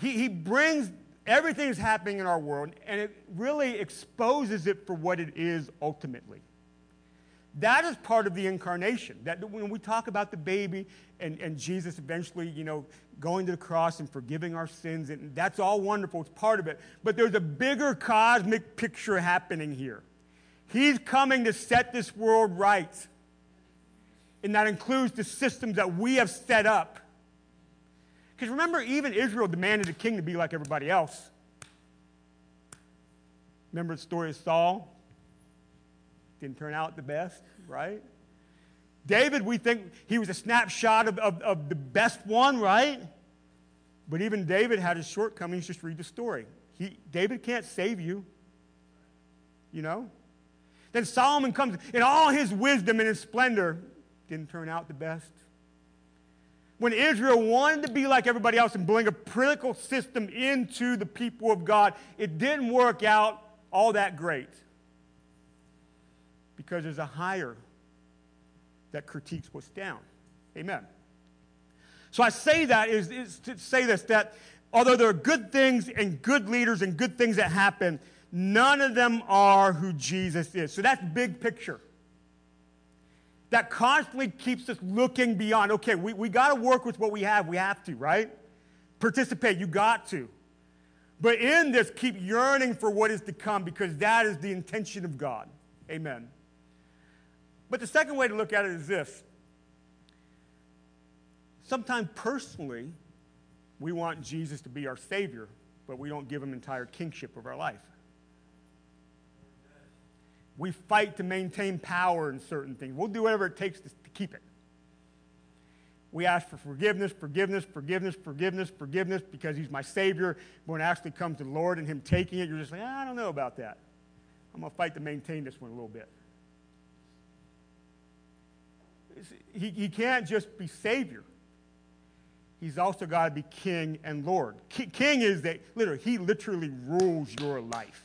he, he brings everything that's happening in our world and it really exposes it for what it is ultimately. That is part of the incarnation. That when we talk about the baby and, and Jesus eventually, you know, going to the cross and forgiving our sins, and that's all wonderful. It's part of it. But there's a bigger cosmic picture happening here. He's coming to set this world right. And that includes the systems that we have set up. Because remember, even Israel demanded a king to be like everybody else. Remember the story of Saul? Didn't turn out the best, right? David, we think he was a snapshot of, of, of, the best one, right? But even David had his shortcomings. Just read the story. He, David can't save you, you know? Then Solomon comes in all his wisdom and his splendor, didn't turn out the best. When Israel wanted to be like everybody else and bring a political system into the people of God, it didn't work out all that great because there's a higher that critiques what's down. Amen. So I say that is, is to say this that although there are good things and good leaders and good things that happen, none of them are who Jesus is. So that's big picture. That constantly keeps us looking beyond. Okay, we, we got to work with what we have. We have to, right? Participate. You got to. But in this, keep yearning for what is to come because that is the intention of God. Amen. But the second way to look at it is this. Sometimes personally, we want Jesus to be our Savior, but we don't give him entire kingship of our life. We fight to maintain power in certain things. We'll do whatever it takes to, to keep it. We ask for forgiveness, forgiveness, forgiveness, forgiveness, forgiveness because he's my Savior. When it actually comes to the Lord and him taking it, you're just like, ah, I don't know about that. I'm going to fight to maintain this one a little bit. he, he can't just be Savior. He's also got to be King and Lord. King is that, literally, he literally rules your life.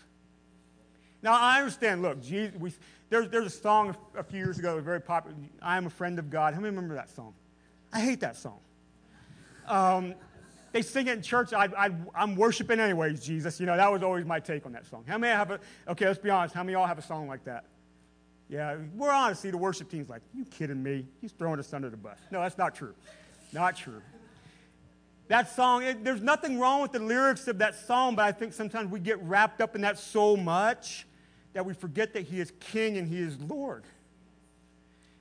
Now, I understand, look, Jesus, we, there's, there's a song a few years ago that was very popular, I am a friend of God. How many remember that song? I hate that song. Um, they sing it in church. I, am worshiping anyways, Jesus. You know, that was always my take on that song. How many have a, okay, let's be honest. How many y'all have a song like that? Yeah, we're honest. See, the worship team's like, you kidding me? He's throwing us under the bus. No, that's not true. Not true. That song, it, there's nothing wrong with the lyrics of that song, but I think sometimes we get wrapped up in that so much that we forget that He is King and He is Lord.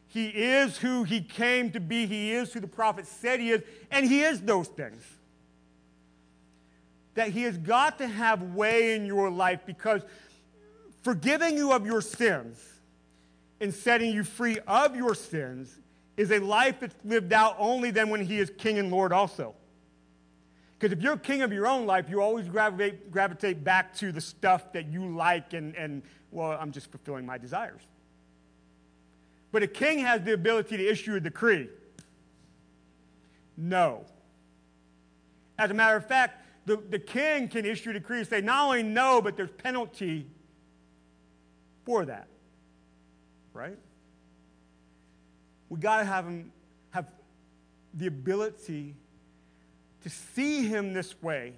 He is who He came to be, He is who the prophet said He is, and He is those things. That He has got to have way in your life because forgiving you of your sins and setting you free of your sins is a life that's lived out only then when He is King and Lord also. Because if you're king of your own life, you always gravitate, gravitate back to the stuff that you like and, and, well, I'm just fulfilling my desires. But a king has the ability to issue a decree. No. As a matter of fact, the, the king can issue a decree and say, not only no, but there's penalty for that. Right? We got to have him have the ability to see him this way.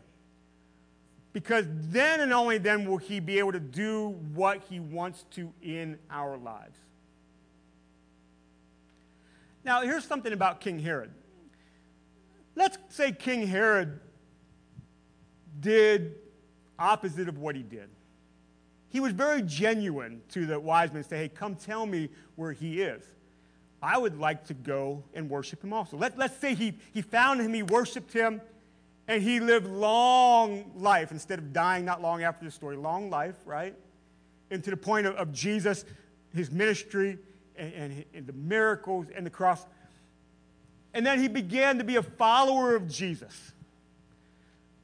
Because then and only then will he be able to do what he wants to in our lives. Now, here's something about King Herod. Let's say King Herod did opposite of what he did. He was very genuine to the wise men say, Hey, come tell me where he is. I would like to go and worship him also. Let, let's say he, he found him, he worshiped him, and he lived long life instead of dying not long after the story. Long life, right? And to the point of, of Jesus, his ministry, and, and, and the miracles and the cross. And then he began to be a follower of Jesus.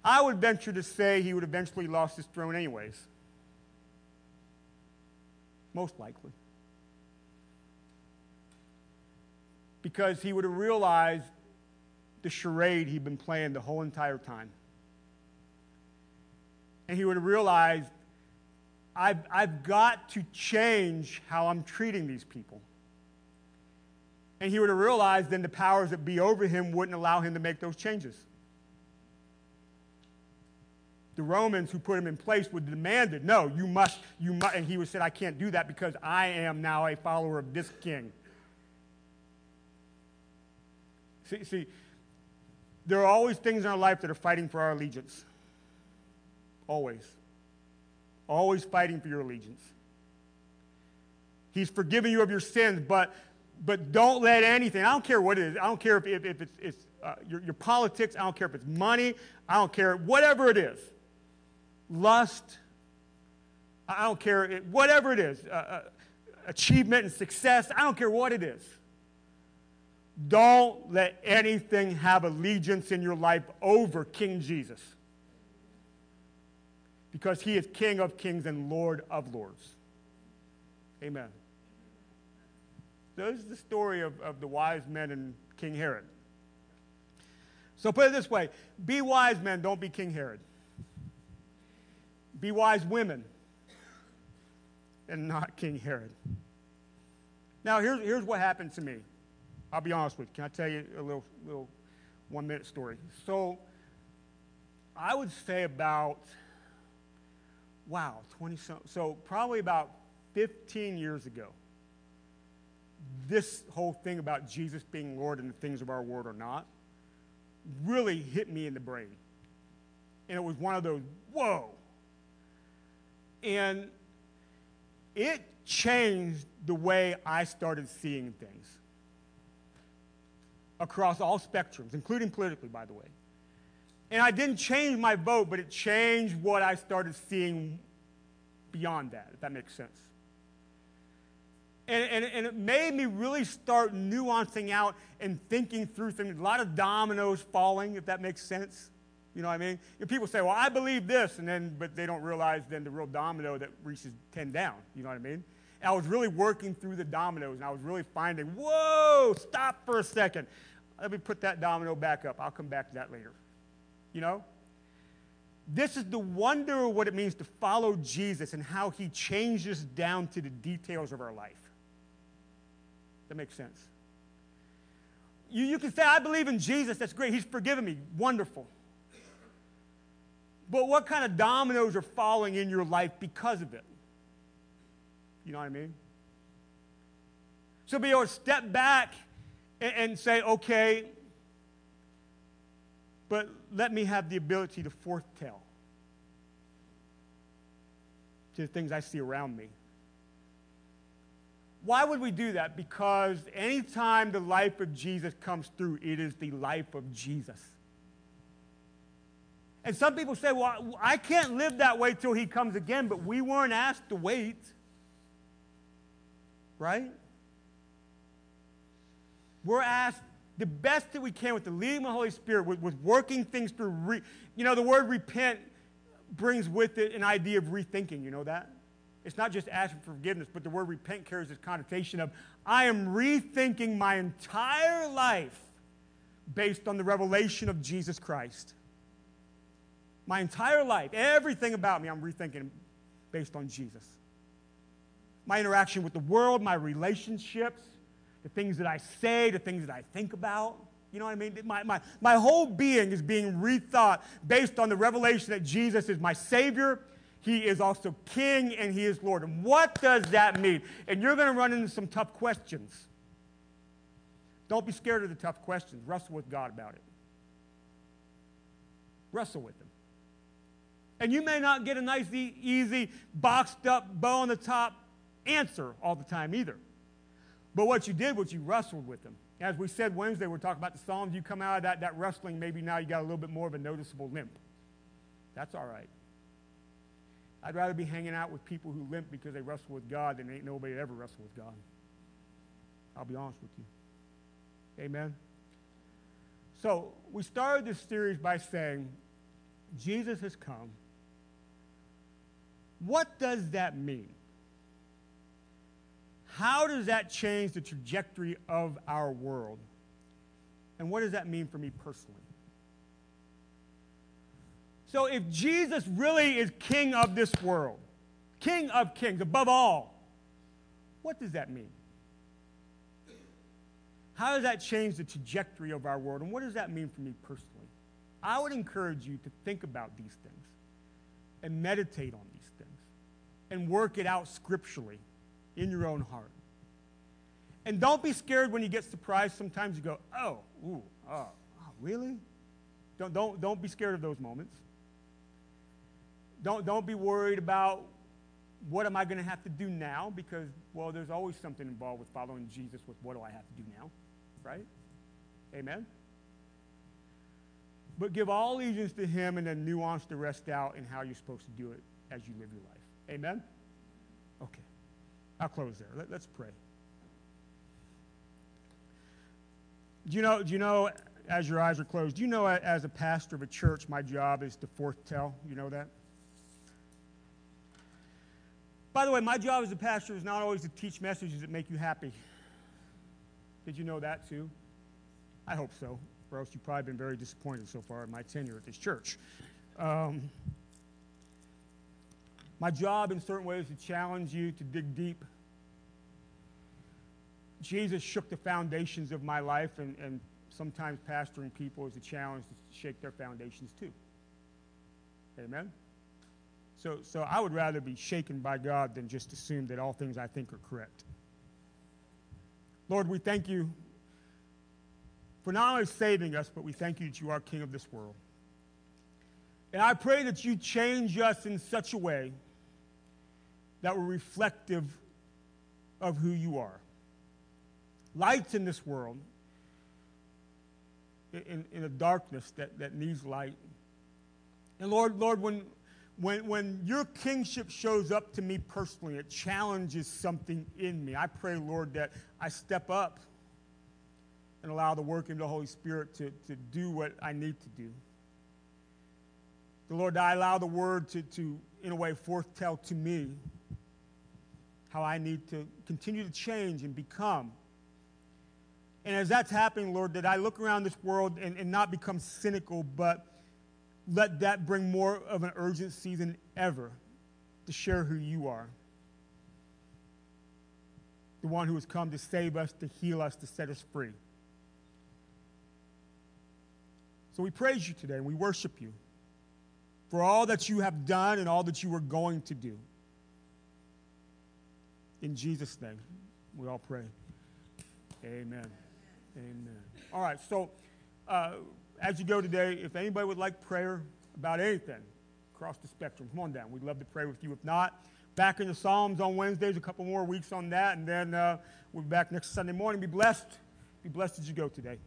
I would venture to say he would eventually lost his throne anyways. Most likely. Because he would have realized the charade he'd been playing the whole entire time. And he would have realized I've, I've got to change how I'm treating these people. And he would have realized then the powers that be over him wouldn't allow him to make those changes. The Romans who put him in place would have demanded, no, you must, you must. And he would have said, I can't do that because I am now a follower of this king. See, see, there are always things in our life that are fighting for our allegiance. Always. Always fighting for your allegiance. He's forgiven you of your sins, but, but don't let anything, I don't care what it is, I don't care if, if, if it's, it's uh, your, your politics, I don't care if it's money, I don't care, whatever it is, lust, I don't care, whatever it is, uh, uh, achievement and success, I don't care what it is. Don't let anything have allegiance in your life over King Jesus. Because he is King of kings and Lord of lords. Amen. This is the story of, of the wise men and King Herod. So put it this way be wise men, don't be King Herod. Be wise women and not King Herod. Now, here's, here's what happened to me. I'll be honest with you. Can I tell you a little, little one minute story? So, I would say about, wow, 20 something. So, probably about 15 years ago, this whole thing about Jesus being Lord and the things of our world or not really hit me in the brain. And it was one of those, whoa. And it changed the way I started seeing things across all spectrums, including politically, by the way. And I didn't change my vote, but it changed what I started seeing beyond that, if that makes sense. And, and, and, it made me really start nuancing out and thinking through things. A lot of dominoes falling, if that makes sense. You know what I mean? And people say, well, I believe this, and then, but they don't realize then the real domino that reaches 10 down. You know what I mean? I was really working through the dominoes, and I was really finding, whoa, stop for a second. Let me put that domino back up. I'll come back to that later. You know? This is the wonder of what it means to follow Jesus and how he changes down to the details of our life. That makes sense. You, you can say, I believe in Jesus. That's great. He's forgiven me. Wonderful. But what kind of dominoes are falling in your life because of it? You know what I mean? So be able to step back and, and say, okay, but let me have the ability to forthtell to the things I see around me. Why would we do that? Because anytime the life of Jesus comes through, it is the life of Jesus. And some people say, well, I can't live that way till he comes again, but we weren't asked to wait. Right? We're asked the best that we can with the leading of the Holy Spirit, with, with working things through. Re, you know, the word repent brings with it an idea of rethinking. You know that? It's not just asking for forgiveness, but the word repent carries this connotation of I am rethinking my entire life based on the revelation of Jesus Christ. My entire life, everything about me, I'm rethinking based on Jesus. My interaction with the world, my relationships, the things that I say, the things that I think about. You know what I mean? My, my, my whole being is being rethought based on the revelation that Jesus is my Savior, He is also King, and He is Lord. And what does that mean? And you're going to run into some tough questions. Don't be scared of the tough questions. Wrestle with God about it. Wrestle with Him. And you may not get a nice, easy, boxed up, bow on the top answer all the time either. But what you did was you wrestled with them. As we said Wednesday, we're talking about the Psalms. You come out of that, that wrestling, maybe now you got a little bit more of a noticeable limp. That's all right. I'd rather be hanging out with people who limp because they wrestle with God than ain't nobody ever wrestled with God. I'll be honest with you. Amen. So we started this series by saying, Jesus has come. What does that mean? How does that change the trajectory of our world? And what does that mean for me personally? So, if Jesus really is king of this world, king of kings, above all, what does that mean? How does that change the trajectory of our world? And what does that mean for me personally? I would encourage you to think about these things and meditate on these things and work it out scripturally in your own heart. And don't be scared when you get surprised. Sometimes you go, oh, ooh, oh, oh really? Don't, don't, don't be scared of those moments. Don't, don't be worried about what am I going to have to do now because, well, there's always something involved with following Jesus with what do I have to do now, right? Amen? But give all allegiance to him and then nuance the rest out in how you're supposed to do it as you live your life. Amen? Okay. I'll close there. Let, us pray. Do you know, do you know, as your eyes are closed, do you know as a pastor of a church, my job is to forthtell? You know that? By the way, my job as a pastor is not always to teach messages that make you happy. Did you know that too? I hope so, or else you've probably been very disappointed so far in my tenure at this church. Um, my job, in certain ways, is to challenge you to dig deep. Jesus shook the foundations of my life, and, and sometimes pastoring people is a challenge to shake their foundations too. Amen? So, so I would rather be shaken by God than just assume that all things I think are correct. Lord, we thank you for not only saving us, but we thank you that you are King of this world. And I pray that you change us in such a way that we're reflective of who you are. Lights in this world, in, in a darkness that, that needs light. And Lord, Lord, when, when, when your kingship shows up to me personally, it challenges something in me. I pray, Lord, that I step up and allow the working of the Holy Spirit to, to do what I need to do. The Lord, I allow the word to, to, in a way, forthtell to me how I need to continue to change and become. And as that's happening, Lord, that I look around this world and, and not become cynical, but let that bring more of an urgency than ever to share who you are. The one who has come to save us, to heal us, to set us free. So we praise you today and we worship you for all that you have done and all that you are going to do. In Jesus' name, we all pray. Amen. Amen. All right, so. Uh, as you go today, if anybody would like prayer about anything across the spectrum, come on down. We'd love to pray with you. If not, back in the Psalms on Wednesdays, a couple more weeks on that, and then uh, we'll be back next Sunday morning. Be blessed. Be blessed as you go today.